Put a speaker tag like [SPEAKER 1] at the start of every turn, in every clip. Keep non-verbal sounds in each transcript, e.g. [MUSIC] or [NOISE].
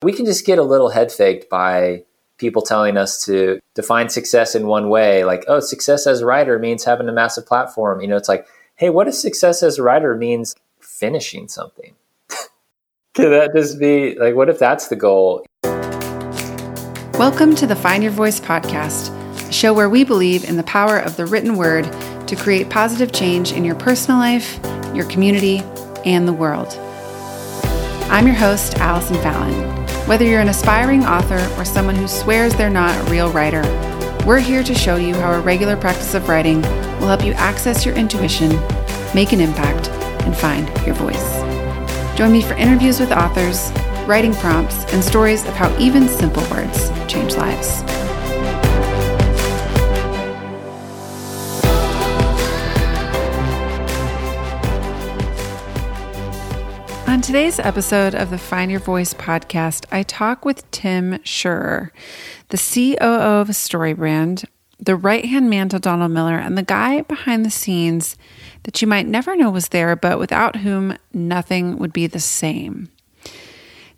[SPEAKER 1] we can just get a little head faked by people telling us to define success in one way. Like, oh, success as a writer means having a massive platform. You know, it's like, hey, what if success as a writer means finishing something? [LAUGHS] Could that just be like, what if that's the goal?
[SPEAKER 2] Welcome to the Find Your Voice podcast, a show where we believe in the power of the written word to create positive change in your personal life, your community, and the world. I'm your host, Allison Fallon. Whether you're an aspiring author or someone who swears they're not a real writer, we're here to show you how a regular practice of writing will help you access your intuition, make an impact, and find your voice. Join me for interviews with authors, writing prompts, and stories of how even simple words change lives. Today's episode of the Find Your Voice podcast, I talk with Tim Schurrer, the COO of StoryBrand, the right hand man to Donald Miller, and the guy behind the scenes that you might never know was there, but without whom nothing would be the same.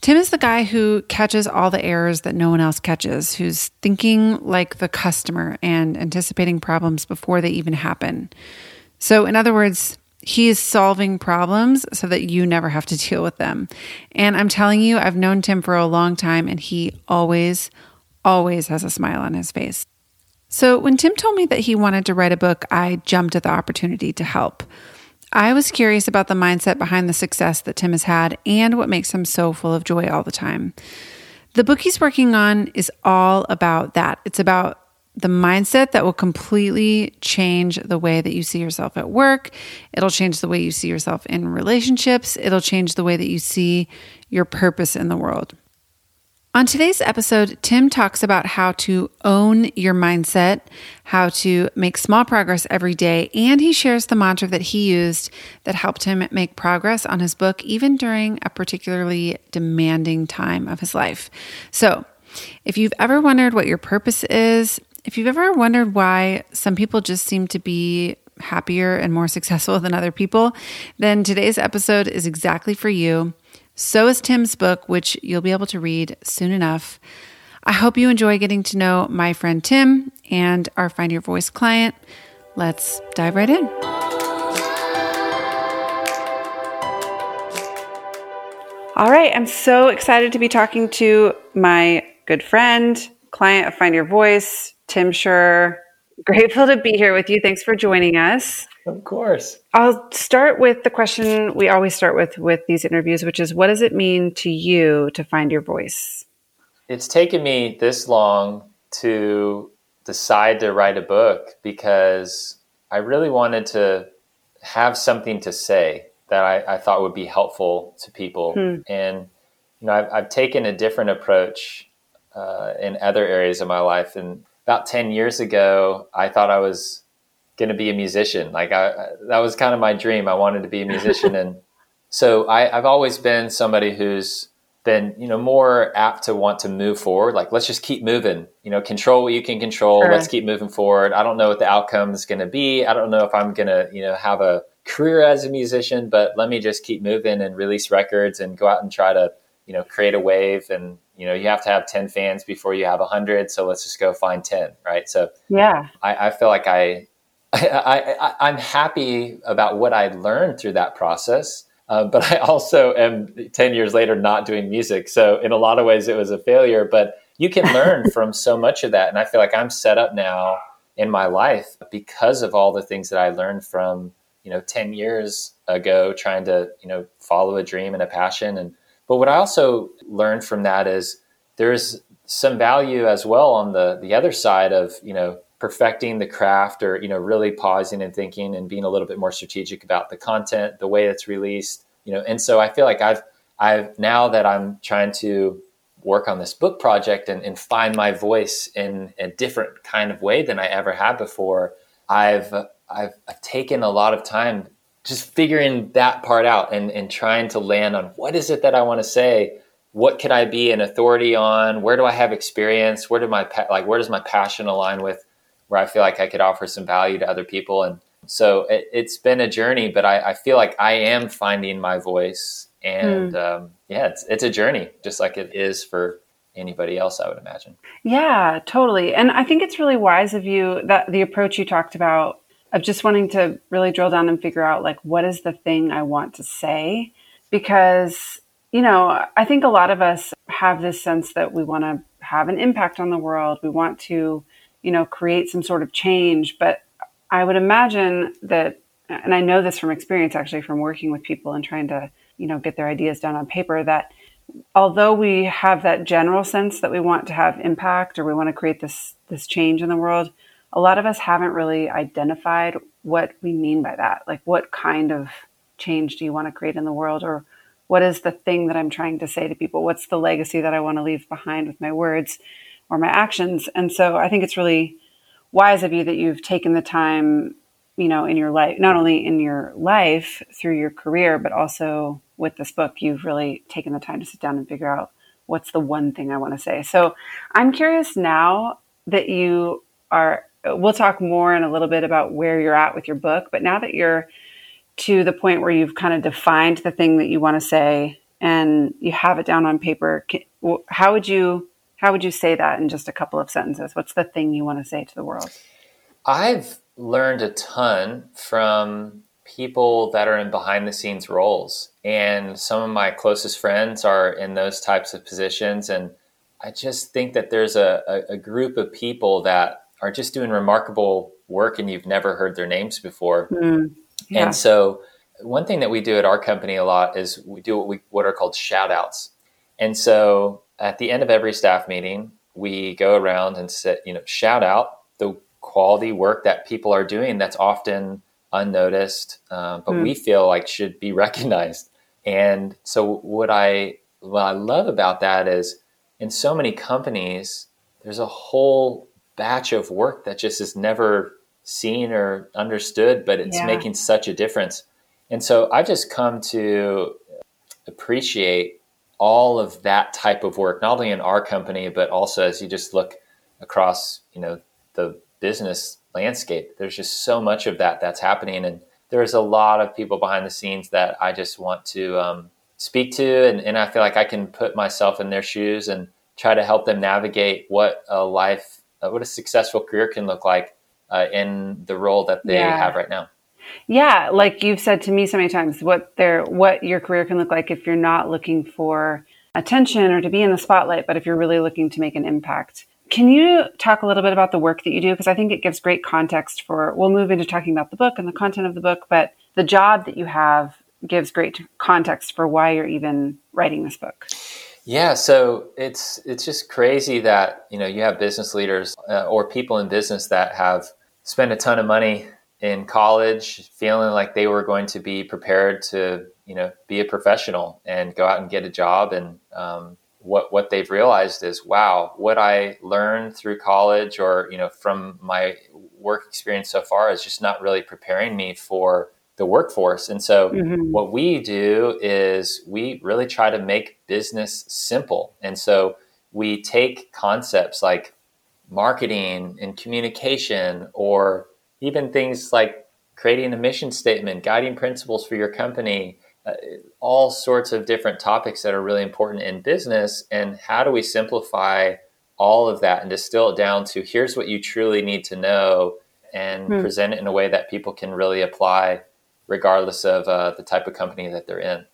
[SPEAKER 2] Tim is the guy who catches all the errors that no one else catches, who's thinking like the customer and anticipating problems before they even happen. So, in other words, he is solving problems so that you never have to deal with them. And I'm telling you, I've known Tim for a long time and he always, always has a smile on his face. So when Tim told me that he wanted to write a book, I jumped at the opportunity to help. I was curious about the mindset behind the success that Tim has had and what makes him so full of joy all the time. The book he's working on is all about that. It's about the mindset that will completely change the way that you see yourself at work. It'll change the way you see yourself in relationships. It'll change the way that you see your purpose in the world. On today's episode, Tim talks about how to own your mindset, how to make small progress every day, and he shares the mantra that he used that helped him make progress on his book, even during a particularly demanding time of his life. So, if you've ever wondered what your purpose is, if you've ever wondered why some people just seem to be happier and more [LAUGHS] successful than other people, then today's episode is exactly for you. So is Tim's book, which you'll be able to read soon enough. I hope you enjoy getting to know my friend Tim and our Find Your Voice client. Let's dive right in. All right, I'm so excited to be talking to my good friend, client of Find Your Voice, Tim Schurrer. Grateful to be here with you. Thanks for joining us.
[SPEAKER 1] Of course.
[SPEAKER 2] I'll start with the question we always start with with these interviews, which is what does it mean to you to find your voice?
[SPEAKER 1] It's taken me this long to decide to write a book because I really wanted to have something to say that I, I thought would be helpful to people. Hmm. And, you know, I've, I've, taken a different approach uh, in other areas of my life. And about 10 years ago, I thought I was going to be a musician. Like I, that was kind of my dream. I wanted to be a musician. [LAUGHS] and so I, I've always been somebody who's been, you know, more apt to want to move forward. Like, let's just keep moving, you know, control what you can control. Sure. Let's keep moving forward. I don't know what the outcome is going to be. I don't know if I'm going to, you know, have a career as a musician, but let me just keep moving and release records and go out and try to, you know, create a wave and, you know, you have to have 10 fans before you have 100. So let's just go find 10, right? So,
[SPEAKER 2] yeah,
[SPEAKER 1] I, I feel like I, [LAUGHS] I, I, am happy about what I learned through that process. Uh, but I also am 10 years later not doing music. So, in a lot of ways, it was a failure. But you can [LAUGHS] learn from so much of that. And I feel like I'm set up now in my life because of all the things that I learned from, you know, 10 years ago, trying to, you know, follow a dream and a passion. And but what I also learned from that is there's some value as well on the the other side of you know perfecting the craft or you know really pausing and thinking and being a little bit more strategic about the content the way it's released you know. And so i feel like i've i've now that i'm trying to work on this book project and, and find my voice in a different kind of way than i ever had before i've i've, I've taken a lot of time just figuring that part out and, and trying to land on what is it that I want to say? What can I be an authority on? Where do I have experience? Where do my like where does my passion align with where I feel like I could offer some value to other people? And so it, has been a journey, but I, I, feel like I am finding my voice And mm. um, yeah, it's it's a journey, just like it is for anybody else, I would imagine.
[SPEAKER 2] Yeah, totally. And I think it's really wise of you that the approach you talked about of just wanting to really drill down and figure out like what is the thing I want to say because you know, I think a lot of us have this sense that we want to have an impact on the world. We want to, you know, create some sort of change, but I would imagine that and I know this from experience actually from working with people and trying to, you know, get their ideas down on paper that although we have that general sense that we want to have impact or we want to create this this change in the world, a lot of us haven't really identified what we mean by that. Like what kind of change do you want to create in the world or what is the thing that I'm trying to say to people? What's the legacy that I want to leave behind with my words or my actions? And so I think it's really wise of you that you've taken the time you know in your life not only in your life through your career but also with this book you've really taken the time to sit down and figure out what's the one thing i want to say so i'm curious now that you are we'll talk more in a little bit about where you're at with your book but now that you're to the point where you've kind of defined the thing that you want to say and you have it down on paper how would you how would you say that in just a couple of sentences what's the thing you want to say to the world
[SPEAKER 1] i've learned a ton from people that are in behind the scenes roles. And some of my closest friends are in those types of positions. And I just think that there's a, a, a group of people that are just doing remarkable work and you've never heard their names before. Mm, yeah. And so, one thing that we do at our company a lot is we do what we what are called shout outs. And so, at the end of every staff meeting, we go around and set, you know, shout out the quality work that people are doing that's often unnoticed, uh, but mm. we feel like should be [LAUGHS] recognized. And so, what I what I love about that is, in so many companies, there's a whole batch of work that just is never seen or understood, but it's yeah. making such a difference. And so, I've just come to appreciate all of that type of work, not only in our company, but also as you just look across, you know, the business landscape. There's just so much of that that's happening, and there's a lot of people behind the scenes that I just want to um, speak to, and, and I feel like I can put myself in their shoes and try to help them navigate what a life, uh, what a successful career can look like uh, in the role that they yeah. have right now.
[SPEAKER 2] Yeah, like you've said to me so many times, what their what your career can look like if you're not looking for attention or to be in the spotlight, but if you're really looking to make an impact. Can you talk a little bit about the work that you do? Because I think it gives great context for, we'll move into talking about the book and the content of the book, but the job that you have gives great context for why you're even writing this book.
[SPEAKER 1] Yeah, so it's it's just crazy that you know you have business leaders uh, or people in business that have spent a ton of money in college, feeling like they were going to be prepared to you know be a professional and go out and get a job, and um, what what they've realized is wow what i learned through college or you know from my work experience so far is just not really preparing me for the workforce and so mm-hmm. what we do is we really try to make business simple and so we take concepts like marketing and communication or even things like creating a mission statement guiding principles for your company uh, all sorts of different topics that are really important in business. And how do we simplify all of that and distill it down to here's what you truly need to know and hmm. present it in a way that people can really apply regardless of uh, the type of company that they're in?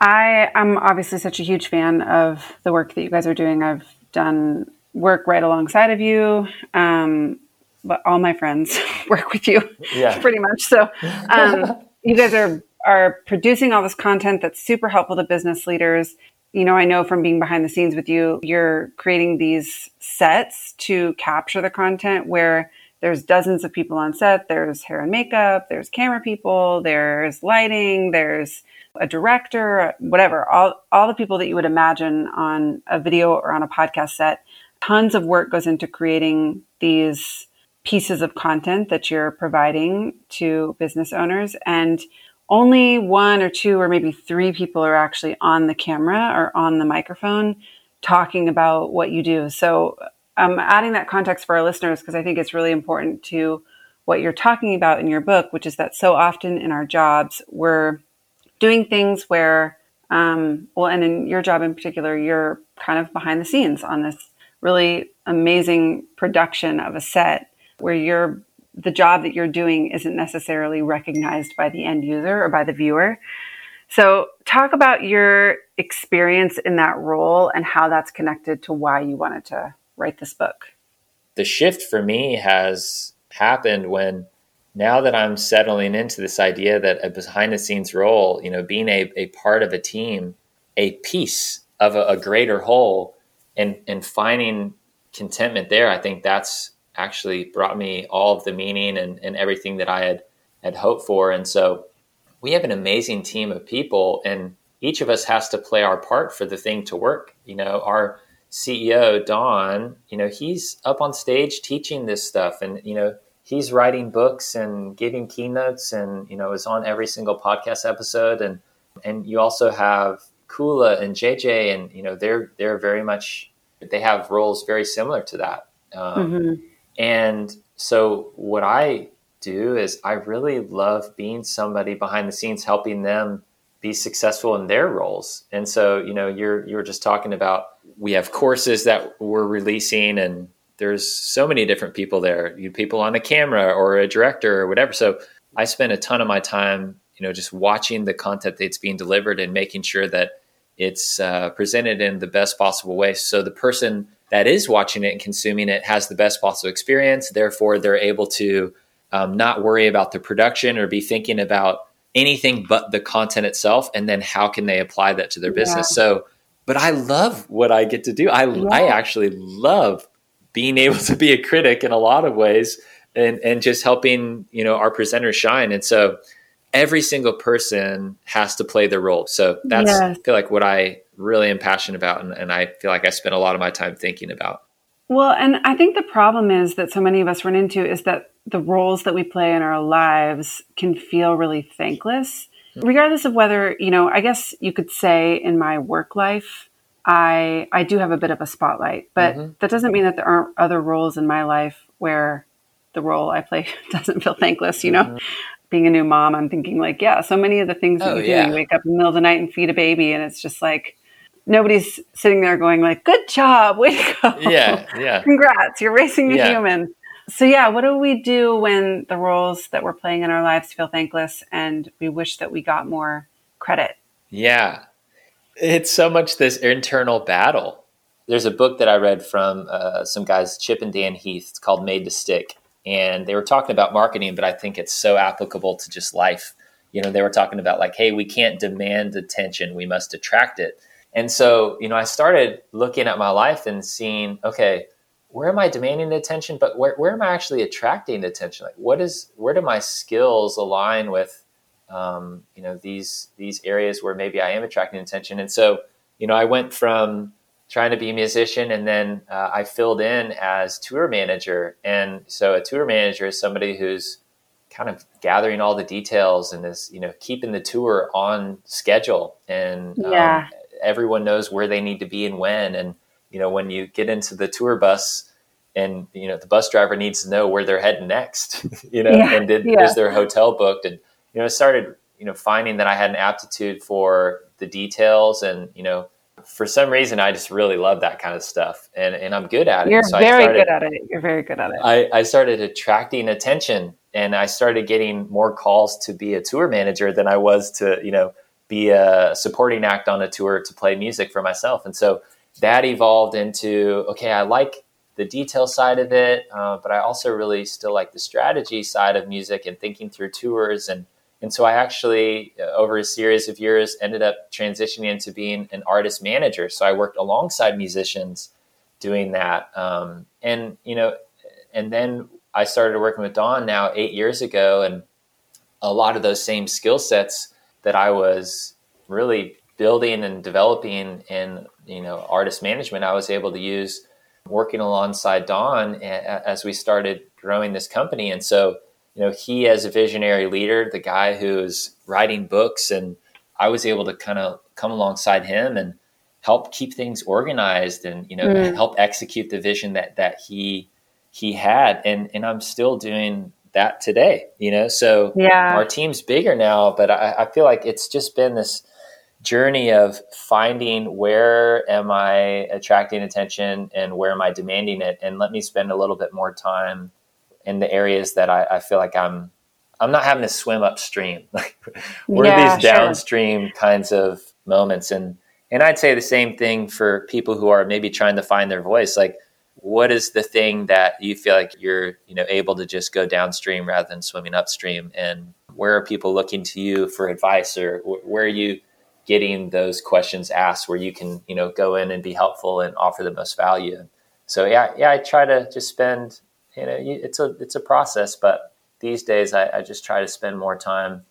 [SPEAKER 2] I am obviously such a huge fan of the work that you guys are doing. I've done work right alongside of you. Um, but all my friends [LAUGHS] work with you yeah. [LAUGHS] pretty much. So um, [LAUGHS] you guys are are producing all this content that's super helpful to business leaders. You know, I know from being behind the scenes with you, you're creating these sets to capture the content where there's dozens of people on set. There's hair and makeup, there's camera people, there's lighting, there's a director, whatever, all, all the people that you would imagine on a video or on a podcast set. Tons of work goes into creating these pieces of content that you're providing to business owners. And only one or two or maybe three people are actually on the camera or on the microphone talking about what you do. So I'm adding that context for our listeners because I think it's really important to what you're talking about in your book, which is that so often in our jobs, we're doing things where Um, well, and in your job in particular, you're kind of behind the scenes on this really amazing production of a set where you're the job that you're doing isn't necessarily recognized by the end user or by the viewer. So, talk about your experience in that role and how that's connected to why you wanted to write this book.
[SPEAKER 1] The shift for me has happened when now that I'm settling into this idea that a behind the scenes role, you know, being a, a part of a team, a piece of a, a greater whole, and and finding contentment there, I think that's actually brought me all of the meaning and, and everything that I had had hoped for. And so we have an amazing team of people and each of us has to play our part for the thing to work. You know, our CEO, Don, you know, he's up on stage teaching this stuff and, you know, he's writing books and giving keynotes and, you know, is on every single podcast episode. And, and you also have Koula and JJ and, you know, they're, they're very much, they have roles very similar to that. Um, mm-hmm. And so what I do is I really love being somebody behind the scenes helping them be successful in their roles. And so, you know, you're you're just talking about we have courses that we're releasing and there's so many different people there. You people on a camera or a director or whatever. So I spend a ton of my time, you know, just watching the content that's being delivered and making sure that it's uh, presented in the best possible way. So the person that is watching it and consuming it has the best possible experience. Therefore, they're able to um, not worry about the production or be thinking about anything but the content itself and then how can they apply that to their business yeah. so but i love what i get to do. I yeah. i actually love being able to be a critic in a lot of ways and and just helping you know our presenters shine. And so every single person has to play their role. So that's yes. i feel like what i really am passionate about and, and i feel like i spend a lot of my time thinking about.
[SPEAKER 2] Well and i think the problem is that so many of us run into is that the roles that we play in our lives can feel really thankless, regardless of whether, you know, I guess you could say in my work life, I I do have a bit of a spotlight, but mm-hmm. that doesn't mean that there aren't other roles in my life where the role I play [LAUGHS] doesn't feel thankless, you know. Mm-hmm. Being a new mom, I'm thinking like, yeah, so many of the things that oh, you do, yeah. you wake up in the middle of the night and feed a baby and it's just like nobody's sitting there going like, "Good job, way to go!"
[SPEAKER 1] Yeah, yeah. [LAUGHS]
[SPEAKER 2] Congrats, you're raising a yeah. human. So, yeah, what do we do when the roles that we're playing in our lives feel thankless and we wish that we got more credit?
[SPEAKER 1] Yeah, it's so much this internal battle. There's a book that I read from uh, some guys, Chip and Dan Heath. It's called Made to Stick. And they were talking about marketing, but I think it's so applicable to just life. You know, they were talking about like, hey, we can't demand attention, we must attract it. And so, you know, I started looking at my life and seeing, okay, where am I demanding attention, but where, where am I actually attracting attention? Like, what is where do my skills align with, um, you know, these these areas where maybe I am attracting attention? And so, you know, I went from trying to be a musician, and then uh, I filled in as tour manager. And so, a tour manager is somebody who's kind of gathering all the details and is you know keeping the tour on schedule, and yeah. um, everyone knows where they need to be and when, and you know, when you get into the tour bus and, you know, the bus driver needs to know where they're heading next, [LAUGHS] you know, yeah, and did, yeah. is their hotel booked? And, you know, I started, you know, finding that I had an aptitude for the details and, you know, for some reason, I just really love that kind of stuff, and, and I'm good at
[SPEAKER 2] it. You're so very started, good at it. You're very good at it.
[SPEAKER 1] I, I started attracting attention, and I started getting more calls to be a tour manager than I was to, you know, be a supporting act on a tour to play music for myself. And so that evolved into okay, I like the detail side of it, uh, but I also really still like the strategy side of music and thinking through tours. And and so I actually uh, over a series of years ended up transitioning into being an artist manager. So I worked alongside musicians doing that, um, and you know, and then I started working with Don now eight years ago, and a lot of those same skill sets that I was really building and developing in you know artist management, I was able to use working alongside Don as we started growing this company. And so, you know, he as a visionary leader, the guy who's writing books, and I was able to kind of come alongside him and help keep things organized and you know mm. help execute the vision that that he he had and and I'm still doing that today you know so yeah our team's bigger now but I, I feel like it's just been this journey of finding where am I attracting attention and where am I demanding it, and let me spend a little bit more time in the areas that I, I feel like I'm I'm not having to swim upstream. [LAUGHS] Like where yeah, these downstream sure. kinds of moments and and I'd say the same thing for people who are maybe trying to find their voice. Like what is the thing that you feel like you're, you know, able to just go downstream rather than swimming upstream and where are people looking to you for advice or where are you getting those questions asked where you can, you know, go in and be helpful and offer the most value. So yeah, yeah, I try to just spend, you know, it's a it's a process, but these days I, I just try to spend more time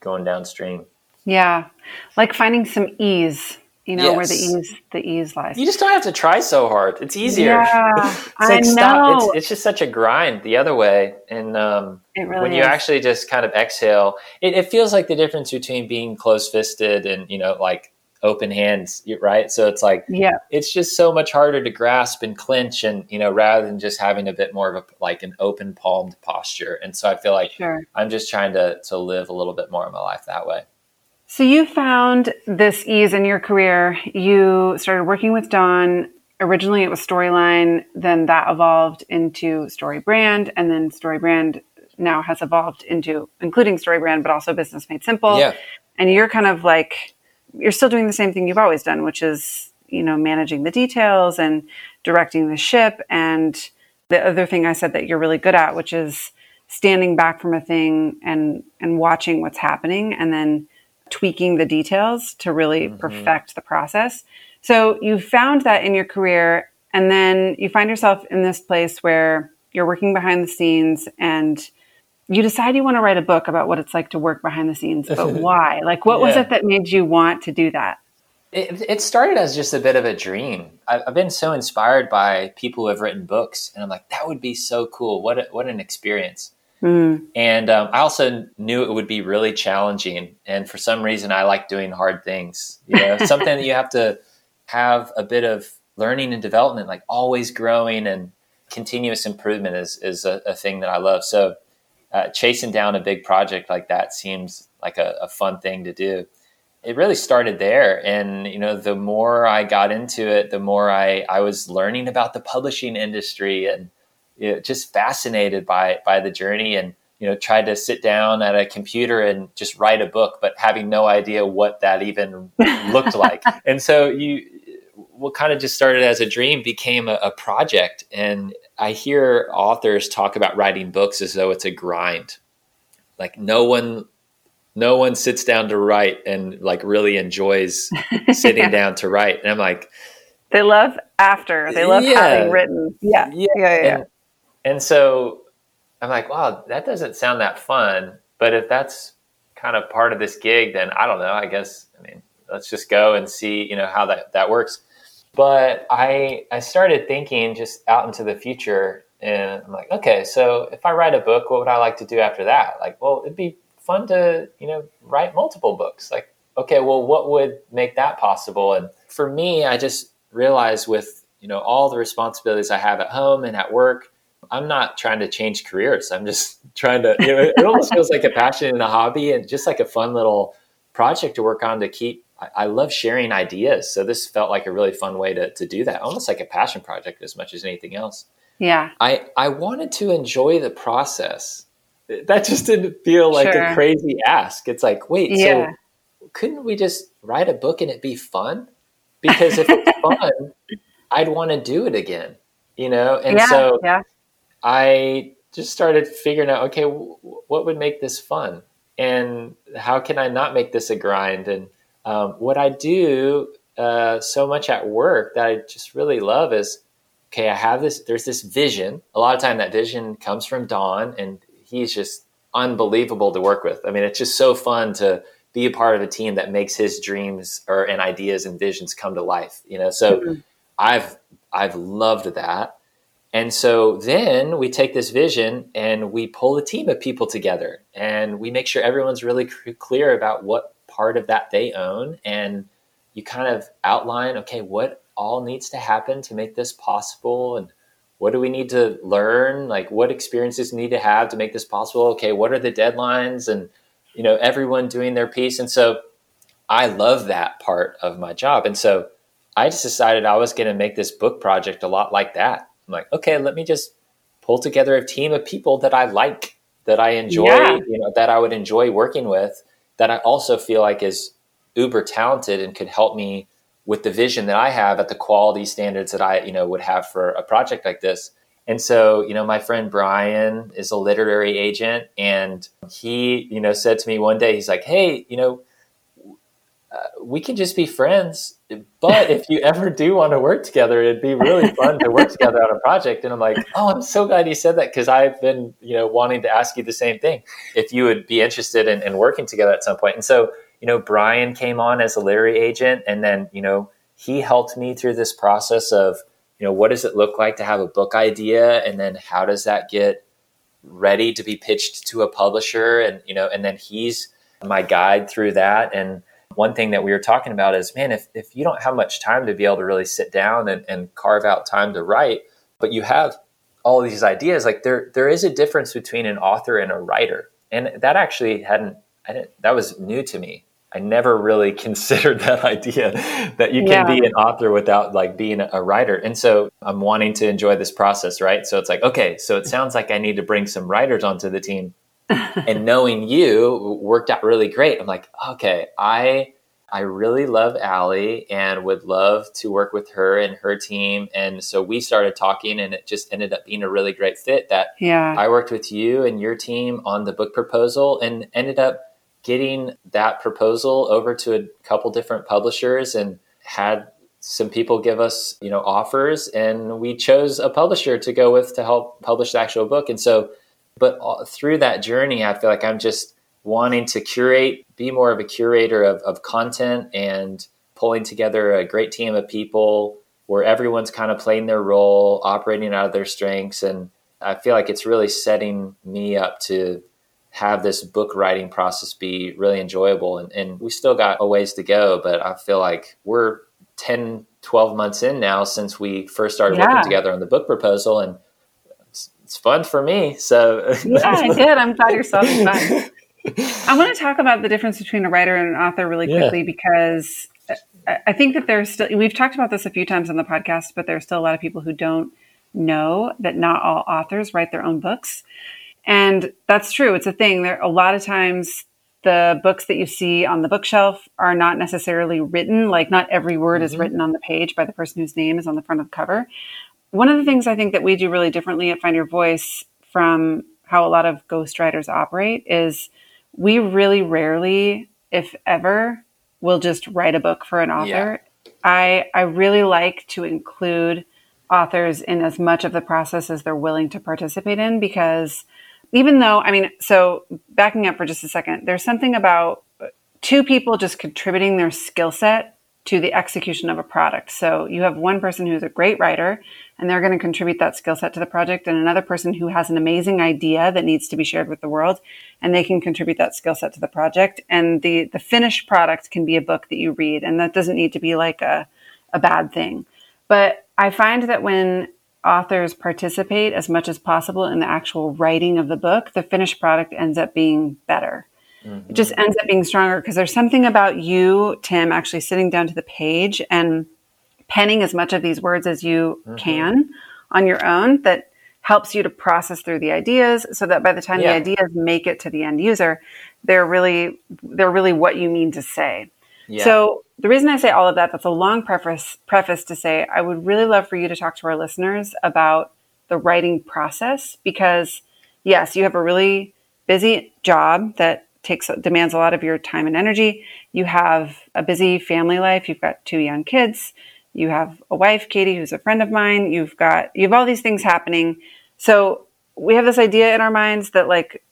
[SPEAKER 1] going downstream.
[SPEAKER 2] Yeah, like finding some ease you know yes. where the ease the ease lies.
[SPEAKER 1] You just don't have to try so hard. It's easier.
[SPEAKER 2] Yeah,
[SPEAKER 1] it's I like,
[SPEAKER 2] know.
[SPEAKER 1] Stop. It's, it's, just such a grind the other way. And um,
[SPEAKER 2] really
[SPEAKER 1] when
[SPEAKER 2] is.
[SPEAKER 1] you actually just kind of exhale, it, it feels like the difference between being close fisted and you know like open hands, right? So it's like
[SPEAKER 2] yeah,
[SPEAKER 1] it's just so much harder to grasp and clinch, and you know rather than just having a bit more of a like an open palmed posture. And so I feel like
[SPEAKER 2] sure.
[SPEAKER 1] I'm just trying to to live a little bit more of my life that way.
[SPEAKER 2] So you found this ease in your career. You started working with Don. Originally, it was Storyline. Then that evolved into Story Brand, and then Story Brand now has evolved into including Story Brand, but also Business Made Simple.
[SPEAKER 1] Yeah.
[SPEAKER 2] And you're kind of like you're still doing the same thing you've always done, which is you know managing the details and directing the ship. And the other thing I said that you're really good at, which is standing back from a thing and and watching what's happening, and then tweaking the details to really mm-hmm. perfect the process. So you found that in your career, and then you find yourself in this place where you're working behind the scenes and you decide you want to write a book about what it's like to work behind the scenes, but [LAUGHS] why? Like, what yeah. was it that made you want to do that?
[SPEAKER 1] It, it started as just a bit of a dream. I've, I've, been so inspired by people who have written books, and I'm like, that would be so cool. What a, what an experience! Mm. And um, I also knew it would be really challenging. And for some reason, I like doing hard things. You know, something that you have to have a bit of learning and development, like always growing and continuous improvement is, is a, a thing that I love. So uh, chasing down a big project like that seems like a, a fun thing to do. It really started there. And, you know, the more I got into it, the more I, I was learning about the publishing industry and, you know, just fascinated by by the journey and you know tried to sit down at a computer and just write a book but having no idea what that even looked [LAUGHS] like. And so you what kind of just started as a dream became a, a project. And i hear authors talk about writing books as though it's a grind. Like no one no one sits down to write and like really enjoys [LAUGHS] sitting yeah. down to write. And i'm like
[SPEAKER 2] they love after. They love yeah, having written yeah. Yeah yeah, yeah.
[SPEAKER 1] And, and so I'm like, wow, that doesn't sound that fun. But if that's kind of part of this gig, then I don't know. I guess I mean, let's just go and see, you know, how that that works. But I I started thinking just out into the future, and I'm like, okay, so if I write a book, what would I like to do after that? Like, well, it'd be fun to you know write multiple books. Like, okay, well, what would make that possible? And for me, I just realized with you know all the responsibilities I have at home and at work I'm not trying to change careers. I'm just [LAUGHS] trying to, you know, it almost feels like a passion and a hobby and just like a fun little project to work on to keep. I, I love sharing ideas. So this felt like a really fun way to, to do that, almost like a passion project as much as anything else.
[SPEAKER 2] Yeah.
[SPEAKER 1] I, I wanted to enjoy the process. That just didn't feel like sure. a crazy ask. It's like, wait, yeah. so couldn't we just write a book and it be fun? Because if it's [LAUGHS] fun, I'd want to do it again, you know? And
[SPEAKER 2] yeah,
[SPEAKER 1] so
[SPEAKER 2] yeah.
[SPEAKER 1] I just started figuring out, okay, w- what would make this fun, and how can I not make this a grind? And um, what I do uh, so much at work that I just really love is, okay, I have this. There's this vision. A lot of time, that vision comes from Don, and he's just unbelievable to work with. I mean, it's just so fun to be a part of a team that makes his dreams or and ideas and visions come to life. You know, so mm-hmm. I've I've loved that. And so then we take this vision and we pull a team of people together and we make sure everyone's really clear about what part of that they own. And you kind of outline, okay, what all needs to happen to make this possible? And what do we need to learn? Like, what experiences need to have to make this possible? Okay, what are the deadlines? And, you know, everyone doing their piece. And so I love that part of my job. And so I just decided I was going to make this book project a lot like that. I'm like, okay, let me just pull together a team of people that I like, that I enjoy, yeah. you know, that I would enjoy working with, that I also feel like is uber talented and could help me with the vision that I have at the quality standards that I, you know, would have for a project like this. And so, you know, my friend Brian is a literary agent and he, you know, said to me one day, he's like, Hey, you know, we can just be friends. But if you ever do want to work together, it'd be really fun to work together on a project. And I'm like, oh, I'm so glad you said that because I've been, you know, wanting to ask you the same thing. If you would be interested in, in working together at some point. And so, you know, Brian came on as a literary agent, and then, you know, he helped me through this process of, you know, what does it look like to have a book idea, and then how does that get ready to be pitched to a publisher, and you know, and then he's my guide through that, and one thing that we were talking about is man if, if you don't have much time to be able to really sit down and, and carve out time to write but you have all these ideas like there there is a difference between an author and a writer and that actually hadn't I didn't that was new to me I never really [LAUGHS] considered that idea that you can yeah. be an author without like being a writer. And so I'm wanting to enjoy this process, right? So it's like, okay, so it sounds like I need to bring some writers onto the team and knowing you worked out really great. I'm like, okay, I I really love Allie and would love to work with her and her team. And so we started talking and it just ended up being a really great fit that
[SPEAKER 2] yeah.
[SPEAKER 1] I worked with you and your team on the book proposal and ended up getting that proposal over to a couple different publishers and had some people give us, you know, offers and we chose a publisher to go with to help publish the actual book. And so but through that journey, I feel like I'm just wanting to curate, be more of a curator of, of content and pulling together a great team of people where everyone's kind of playing their role, operating out of their strengths. And I feel like it's really setting me up to have this book writing process be really enjoyable. And, and we still got a ways to go, but I feel like we're 10, 12 months in now since we first started yeah. working together on the book proposal. And it's fun for me. So
[SPEAKER 2] yeah, good. I'm glad you're so fun. [LAUGHS] I want to talk about the difference between a writer and an author really quickly yeah. because I think that there's still we've talked about this a few times on the podcast, but there's still a lot of people who don't know that not all authors write their own books. And that's true. It's a thing. There a lot of times the books that you see on the bookshelf are not necessarily written, like not every word mm-hmm. is written on the page by the person whose name is on the front of the cover one of the things I think that we do really differently at Find Your Voice from how a lot of ghostwriters operate is we really rarely, if ever, will just write a book for an author. Yeah. I I really like to include authors in as much of the process as they're willing to participate in because even though I mean, so backing up for just a second, there's something about two people just contributing their skill set to the execution of a product. So you have one person who's a great writer and they're going to contribute that skill set to the project and another person who has an amazing idea that needs to be shared with the world and they can contribute that skill set to the project and the the finished product can be a book that you read and that doesn't need to be like a a bad thing. But I find that when authors participate as much as possible in the actual writing of the book, the finished product ends up being better. Mm-hmm. It just ends up being stronger because there's something about you, Tim, actually sitting down to the page and penning as much of these words as you mm-hmm. can on your own that helps you to process through the ideas so that by the time yeah. the ideas make it to the end user, they're really they're really what you mean to say. Yeah. So the reason I say all of that, that's a long preface preface to say I would really love for you to talk to our listeners about the writing process because yes, you have a really busy job that takes demands a lot of your time and energy. You have a busy family life. You've got two young kids. You have a wife, Katie, who's a friend of mine. You've got you have all these things happening. So we have this idea in our minds that like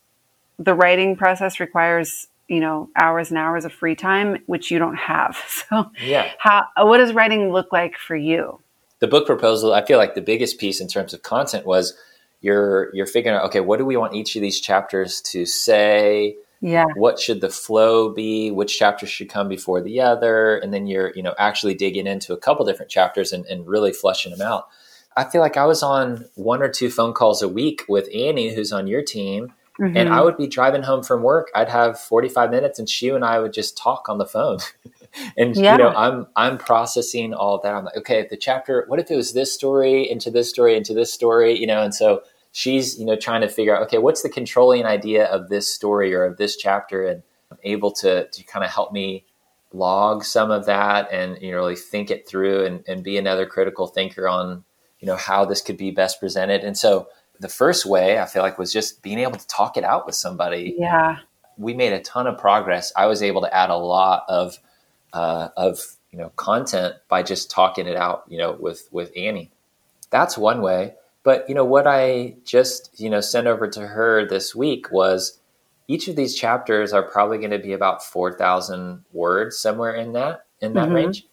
[SPEAKER 2] the writing process requires you know hours and hours of free time, which you don't have. [LAUGHS] So
[SPEAKER 1] yeah,
[SPEAKER 2] how what does writing look like for you?
[SPEAKER 1] The book proposal, I feel like the biggest piece in terms of content was you're you're figuring out okay, what do we want each of these chapters to say?
[SPEAKER 2] Yeah
[SPEAKER 1] what should the flow be which chapters should come before the other and then you're you know actually digging into a couple different chapters and, and really fleshing them out i feel like i was on one or two phone calls a week with annie who's on your team Mm-hmm. And I would be driving home from work. I'd have 45 minutes and she and I would just talk on the phone. [LAUGHS] and yeah. you know, I'm I'm processing all that. I'm like, okay, the chapter, what if it was this story into this story into this story, you know, and so she's, you know, trying to figure out, okay, what's the controlling idea of this story or of this chapter and able to to kind of help me log some of that and you know really think it through and, and be another critical thinker on you know how this could be best presented and so the first way I feel like was just being able to talk it out with somebody.
[SPEAKER 2] Yeah.
[SPEAKER 1] We made a ton of progress. I was able to add a lot of uh, of you know content by just talking it out, you know, with with Annie. That's one way. But you know what I just you know sent over to her this week was each of these chapters are probably going to be about four thousand words somewhere in that in that mm-hmm. range.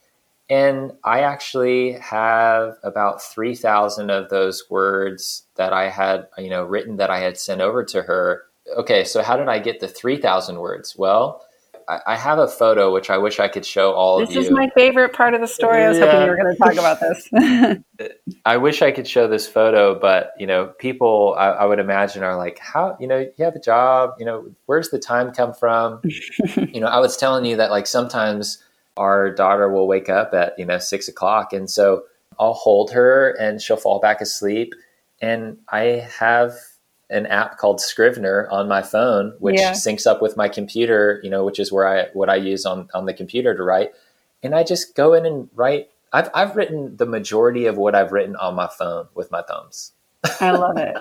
[SPEAKER 1] And I actually have about 3,000 of those words that I had, you know, written that I had sent over to her. Okay, so how did I get the 3,000 words? Well, I, have a photo which I wish I could show all
[SPEAKER 2] this
[SPEAKER 1] of you.
[SPEAKER 2] This is my favorite part of the story. I was yeah. hoping you were going to talk about this. [LAUGHS] [LAUGHS]
[SPEAKER 1] I wish I could show this photo, but you know, people I, I, would imagine are like, "How? You know, you have a job. You know, where's the time come from?" [LAUGHS] you know, I was telling you that like sometimes our daughter will wake up at you know six o'clock and so i'll hold her and she'll fall back asleep and i have an app called scrivener on my phone which yeah. syncs up with my computer you know which is where i what i use on on the computer to write and i just go in and write i've, I've written the majority of what i've written on my phone with my thumbs
[SPEAKER 2] I love it.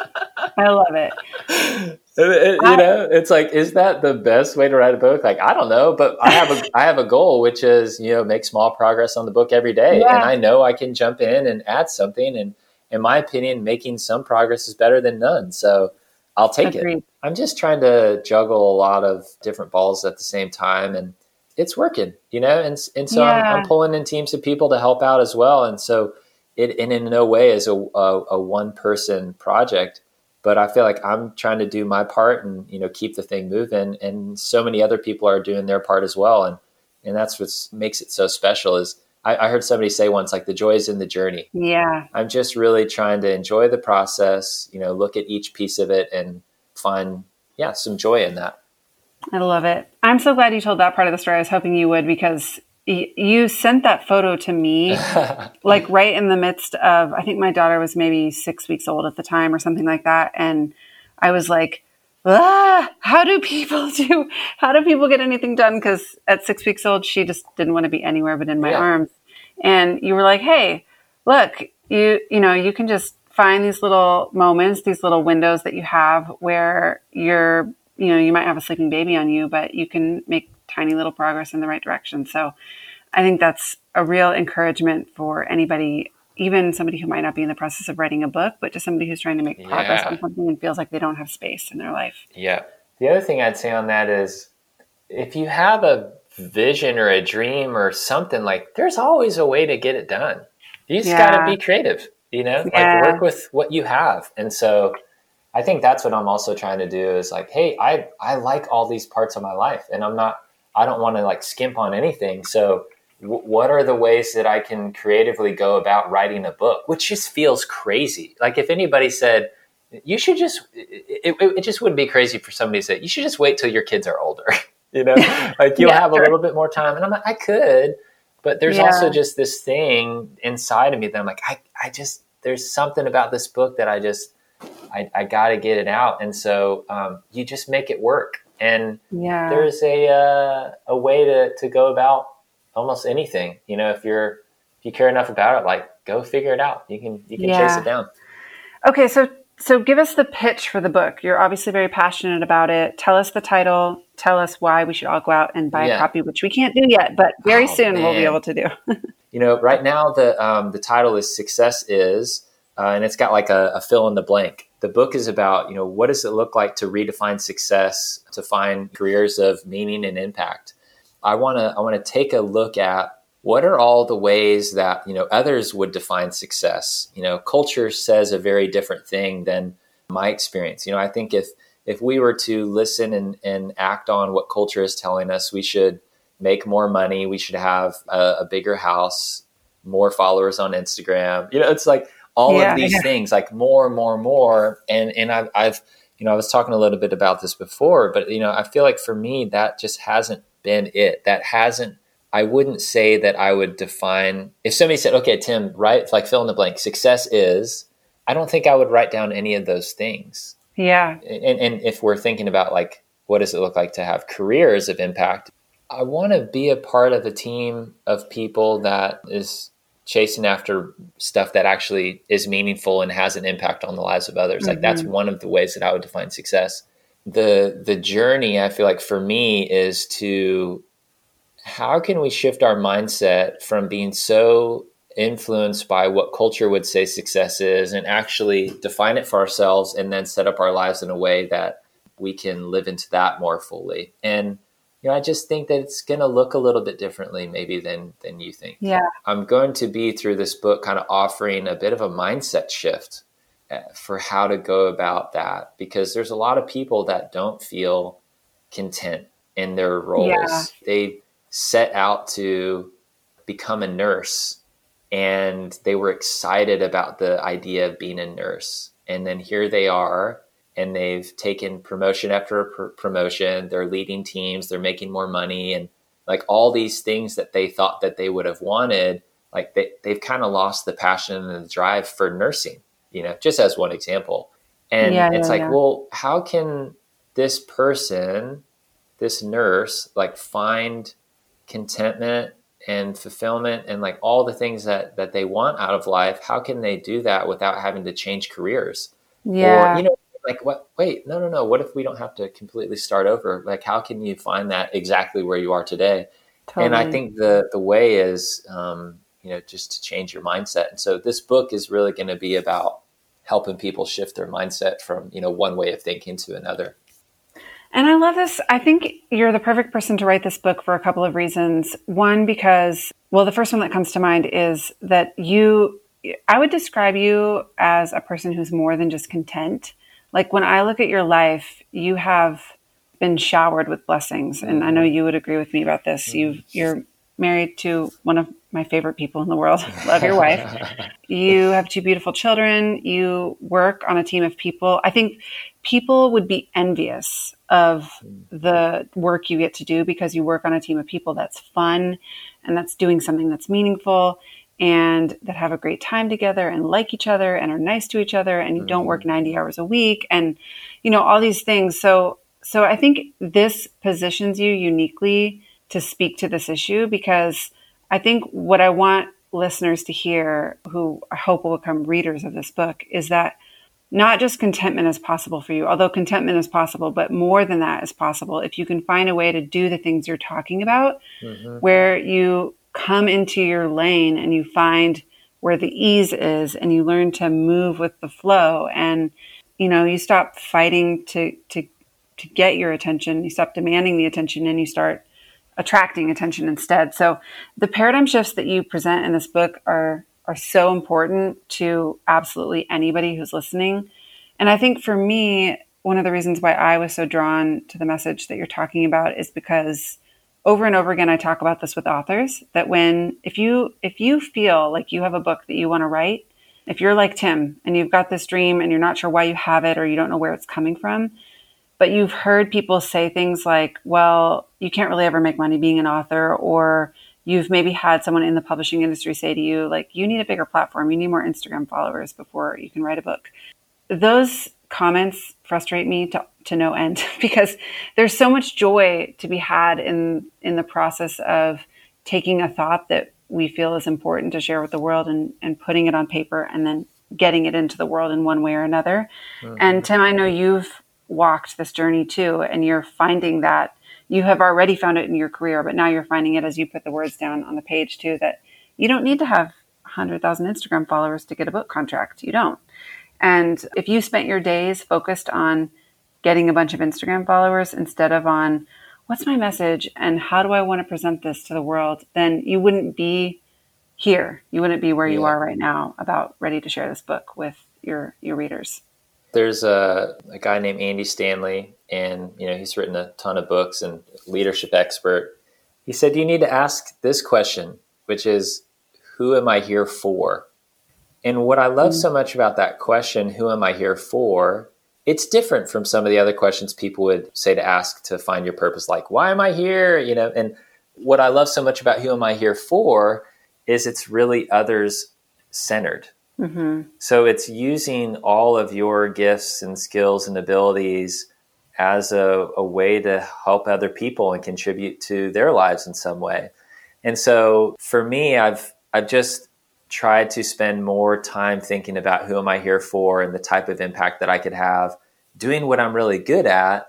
[SPEAKER 2] I love it. [LAUGHS]
[SPEAKER 1] it you I, know, it's like, is that the best way to write a book? Like, I don't know, but I have a I have a goal, which is you know make small progress on the book every day, yeah. and I know I can jump in and add something. And in my opinion, making some progress is better than none. So I'll take Agreed. it. I'm just trying to juggle a lot of different balls at the same time, and it's working, you know. And and so yeah. I'm, I'm pulling in teams of people to help out as well, and so it and in no way is a, a, a one person project but I feel like I'm trying to do my part and you know keep the thing moving and so many other people are doing their part as well and and that's what makes it so special is I, I, heard somebody say once like the joy is in the journey.
[SPEAKER 2] Yeah.
[SPEAKER 1] I'm just really trying to enjoy the process you know look at each piece of it and find yeah some joy in that.
[SPEAKER 2] I love it. I'm so glad you told that part of the story. I was hoping you would because you sent that photo to me [LAUGHS] like right in the midst of i think my daughter was maybe six weeks old at the time or something like that. And i was like ah, how do people [LAUGHS] do how do people get anything done because at six weeks old she just didn't want to be anywhere but in my yeah. arms and you were like hey look you you know you can just find these little moments these little windows that you have where you're you know you might have a sleeping baby on you but you can make tiny little progress in the right direction. So I think that's a real encouragement for anybody, even somebody who might not be in the process of writing a book, but just somebody who's trying to make progress yeah. on something and feels like they don't have space in their life.
[SPEAKER 1] Yeah. The other thing I'd say on that is if you have a vision or a dream or something like there's always a way to get it done. You just yeah. got to be creative, you know, yeah. like work with what you have. And so I think that's what I'm also trying to do is like, hey, I I like all these parts of my life and I'm not I don't want to like skimp on anything. So, w- what are the ways that I can creatively go about writing a book, which just feels crazy? Like if anybody said, you should just, it, it, it just wouldn't be crazy for somebody to say, you should just wait till your kids are older. [LAUGHS] you know, [LAUGHS] like you'll yeah, have a little bit more time. And I'm like, I could, but there's yeah. also just this thing inside of me that I'm like, I, I just, there's something about this book that I just, I, I got to get it out. And so um, you just make it work and yeah. there's a uh, a way to to go about almost anything. You know, if you're if you care enough about it, like go figure it out. You can you can yeah. chase it down.
[SPEAKER 2] Okay, so so give us the pitch for the book. You're obviously very passionate about it. Tell us the title. Tell us why we should all go out and buy yeah. a copy, which we can't do yet, but very oh, soon man. we'll be able to do. [LAUGHS]
[SPEAKER 1] you know, right now the um, the title is "Success Is," uh, and it's got like a, a fill in the blank the book is about you know what does it look like to redefine success to find careers of meaning and impact i want to i want to take a look at what are all the ways that you know others would define success. You know culture says a very different thing than my experience. You know i think if if we were to listen and, and act on what culture is telling us we should make more money. We should have a, a bigger house more followers on instagram. You know it's like all yeah, of these yeah. [LAUGHS] things like more and more and more. And and I've, I've you know, I was talking a little bit about this before, but you know, I feel like for me that just hasn't been it. That hasn't I wouldn't say that I would define if somebody said, "Okay, Tim, write like fill in the blank. Success is." I don't think I would write down any of those things.
[SPEAKER 2] Yeah.
[SPEAKER 1] And, and if we're thinking about like what does it look like to have careers of impact, I want to be a part of a team of people that is chasing after stuff that actually is meaningful and has an impact on the lives of others. Mm-hmm. Like that's mm-hmm. one of the ways that I would define success. The the journey I feel like for me is to how can we shift our mindset from being so influenced by what culture would say success is and actually define it for ourselves and then set up our lives in a way that we can live into that more fully. And you know, I just think that it's going to look a little bit differently maybe than than you think.
[SPEAKER 2] Yeah.
[SPEAKER 1] I'm going to be through this book kind of offering a bit of a mindset shift Uh, for how to go about that because there's a lot of people that don't feel content in their roles. Yeah. They set out to become a nurse and they were excited about the idea of being a nurse. And then here they are and they've taken promotion after pr- promotion. They're leading teams, they're making more money, and like all these things that they thought that they would have wanted, like they, they've kind of lost the passion and the drive for nursing, you know, just as one example. And yeah, it's yeah, like, yeah. well, how can this person, this nurse, like find contentment and fulfillment and like all the things that that they want out of life? How can they do that without having to change careers?
[SPEAKER 2] Yeah.
[SPEAKER 1] Or, you know, like what wait no no no what if we don't have to completely start over like how can you find that exactly where you are today totally. and i think the the way is um, you know just to change your mindset and so this book is really going to be about helping people shift their mindset from you know one way of thinking to another
[SPEAKER 2] and I love this. I think you're the perfect person to write this book for a couple of reasons. One, because, well, the first one that comes to mind is that you, I would describe you as a person who's more than just content like when I look at your life, you have been showered with blessings, and I know mm-hmm. you would agree with me about this. You mm-hmm. you're married to one of my favorite people in the world. [LAUGHS] Love your wife. You have two beautiful children. You work on a team of people. I think people would be envious of the work you get to do because you work on a team of people that's fun and that's doing something that's meaningful and that have a great time together and like each other and are nice to each other and you don't work mm-hmm. 90 hours a week and you know all these things so so i think this positions you uniquely to speak to this issue because i think what i want listeners to hear who i hope will become readers of this book is that not just contentment is possible for you although contentment is possible but more than that is possible if you can find a way to do the things you're talking about mm-hmm. where you come into your lane and you find where the ease is and you learn to move with the flow and you know you stop fighting to to to get your attention you stop demanding the attention and you start attracting attention instead. So the paradigm shifts that you present in this book are are so important to absolutely anybody who's listening. And i think for me one of the reasons why i was so drawn to the message that you're talking about is because over and over again i talk about this with authors that when if you if you feel like you have a book that you want to write if you're like tim and you've got this dream and you're not sure why you have it or you don't know where it's coming from but you've heard people say things like well you can't really ever make money being an author or you've maybe had someone in the publishing industry say to you like you need a bigger platform you need more instagram followers before you can write a book those comments frustrate me to, to no end [LAUGHS] because there's so much joy to be had in in the process of taking a thought that we feel is important to share with the world and, and putting it on paper and then getting it into the world in one way or another. Mm-hmm. And Tim, I know you've walked this journey too, and you're finding that you have already found it in your career, but now you're finding it as you put the words down on the page too that you don't need to have 100,000 Instagram followers to get a book contract. You don't. And if you spent your days focused on getting a bunch of Instagram followers instead of on what's my message and how do I want to present this to the world, then you wouldn't be here. You wouldn't be where yeah. you are right now about ready to share this book with your your readers.
[SPEAKER 1] There's a, a guy named Andy Stanley, and you know he's written a ton of books and leadership expert. He said you need to ask this question, which is, "Who am I here for?" And what I love mm. so much about that question, who am I here for, it's different from some of the other questions people would say to ask to find your purpose, like, why am I here? You know, and what I love so much about Who Am I Here For is it's really others centered. Mm-hmm. So it's using all of your gifts and skills and abilities as a, a way to help other people and contribute to their lives in some way. And so for me, I've I've just tried to spend more time thinking about who am I here for and the type of impact that I could have, doing what I'm really good at,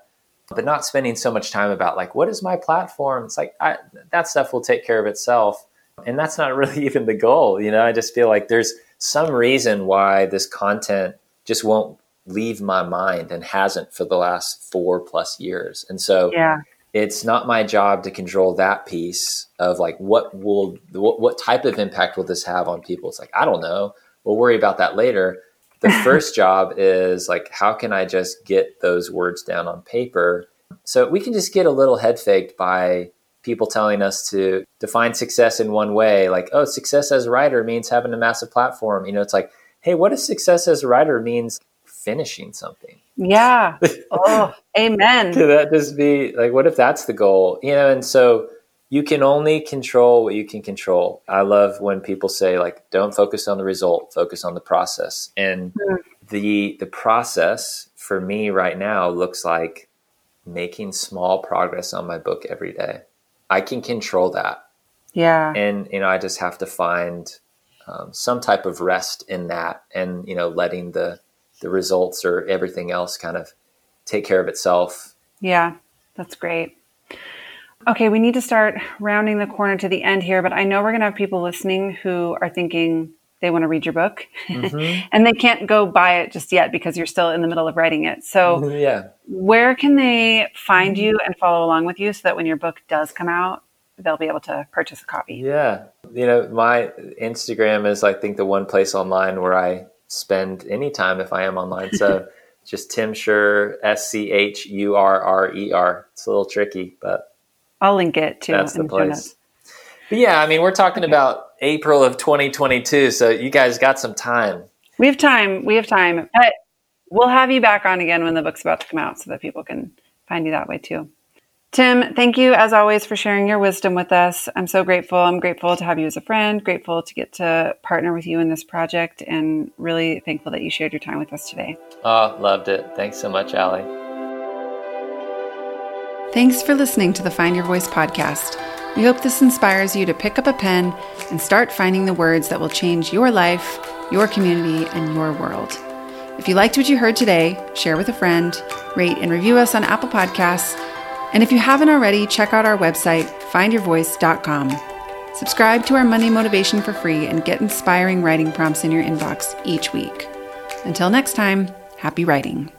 [SPEAKER 1] but not spending so much time about like what is my platform. It's like I, that stuff will take care of itself, and that's not [LAUGHS] really even the goal. You know, I just feel like there's some reason why this content just won't leave my mind and hasn't for the last four plus years. And so
[SPEAKER 2] yeah.
[SPEAKER 1] it's not my job to control that piece of like what will what, what type of impact will this have on people? It's like I don't know. We'll worry about that later. The [LAUGHS] first job is like how can I just get those words down on paper? So we can just get a little head faked by people telling us to define success in one way like oh success as a writer means having a massive platform you know it's like hey what if success as a writer means finishing something.
[SPEAKER 2] Yeah. [LAUGHS] Oh, amen.
[SPEAKER 1] Could that just be like, what if that's the goal? You know, and so you can only control what you can control. I love when people say like, don't focus on the result, focus on the process. And mm. the the process for me right now looks like making small progress on my book every day. I can control that.
[SPEAKER 2] Yeah.
[SPEAKER 1] And you know, I just have to find um, some type of rest in that, and you know, letting the the results or everything else kind of take care of itself.
[SPEAKER 2] Yeah, that's great. Okay, we need to start rounding the corner to the end here, but I know we're going to have people listening who are thinking they want to read your book mm-hmm. [LAUGHS] and they can't go buy it just yet because you're still in the middle of writing it. So,
[SPEAKER 1] yeah.
[SPEAKER 2] Where can they find you and follow along with you so that when your book does come out, they'll be able to purchase a copy?
[SPEAKER 1] Yeah. You know, my Instagram is I think the one place online where I spend any time if I am online. So [LAUGHS] just Tim Schurrer, S C H U R R E R. It's a little tricky, but
[SPEAKER 2] I'll link it to
[SPEAKER 1] That's the place. But yeah, I mean, we're talking about April of 2022, so you guys got some time.
[SPEAKER 2] We have time. We have time. But we'll have you back on again when the book's about to come out so that people can find you that way too. Tim, thank you as always for sharing your wisdom with us. I'm so grateful. I'm grateful to have you as a friend, grateful to get to partner with you in this project, and really thankful that you shared your time with us today.
[SPEAKER 1] Oh, loved it. Thanks so much, Ally.
[SPEAKER 2] Thanks for listening to the Find Your Voice podcast. We hope this inspires you to pick up a pen and start finding the words that will change your life, your community, and your world. If you liked what you heard today, share with a friend, rate and review us on Apple Podcasts and if you haven't already, check out our website, findyourvoice.com. Subscribe to our Monday Motivation for free and get inspiring writing prompts in your inbox each week. Until next time, happy writing.